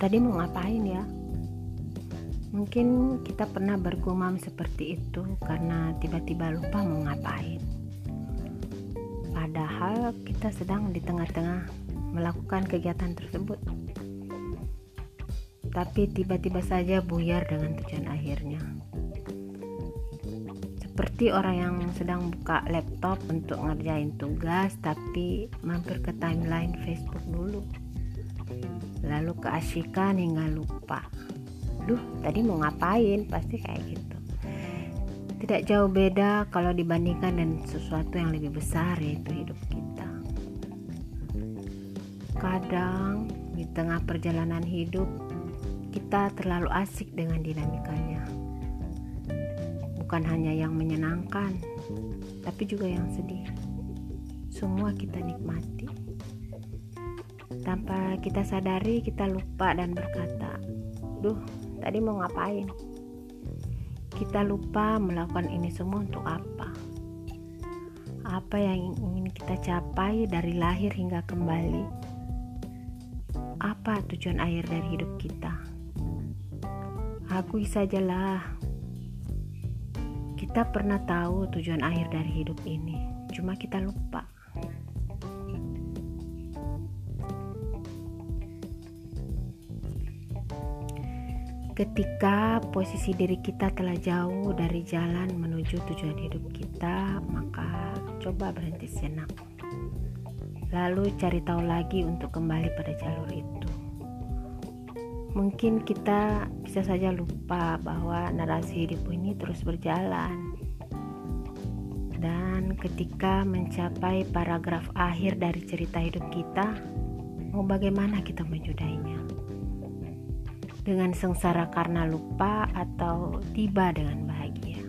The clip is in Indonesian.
tadi mau ngapain ya? Mungkin kita pernah bergumam seperti itu karena tiba-tiba lupa mau ngapain. Padahal kita sedang di tengah-tengah melakukan kegiatan tersebut. Tapi tiba-tiba saja buyar dengan tujuan akhirnya. Seperti orang yang sedang buka laptop untuk ngerjain tugas tapi mampir ke timeline Facebook dulu. Lalu keasikan hingga lupa. Duh tadi mau ngapain? Pasti kayak gitu. Tidak jauh beda kalau dibandingkan dengan sesuatu yang lebih besar yaitu hidup kita. Kadang di tengah perjalanan hidup kita terlalu asik dengan dinamikanya. Bukan hanya yang menyenangkan tapi juga yang sedih. Semua kita nikmati tanpa kita sadari kita lupa dan berkata duh tadi mau ngapain? Kita lupa melakukan ini semua untuk apa? Apa yang ingin kita capai dari lahir hingga kembali? Apa tujuan akhir dari hidup kita? Akui sajalah kita pernah tahu tujuan akhir dari hidup ini cuma kita lupa Ketika posisi diri kita telah jauh dari jalan menuju tujuan hidup kita, maka coba berhenti sejenak. Lalu cari tahu lagi untuk kembali pada jalur itu. Mungkin kita bisa saja lupa bahwa narasi hidup ini terus berjalan. Dan ketika mencapai paragraf akhir dari cerita hidup kita, mau bagaimana kita menyudainya? Dengan sengsara karena lupa atau tiba dengan bahagia.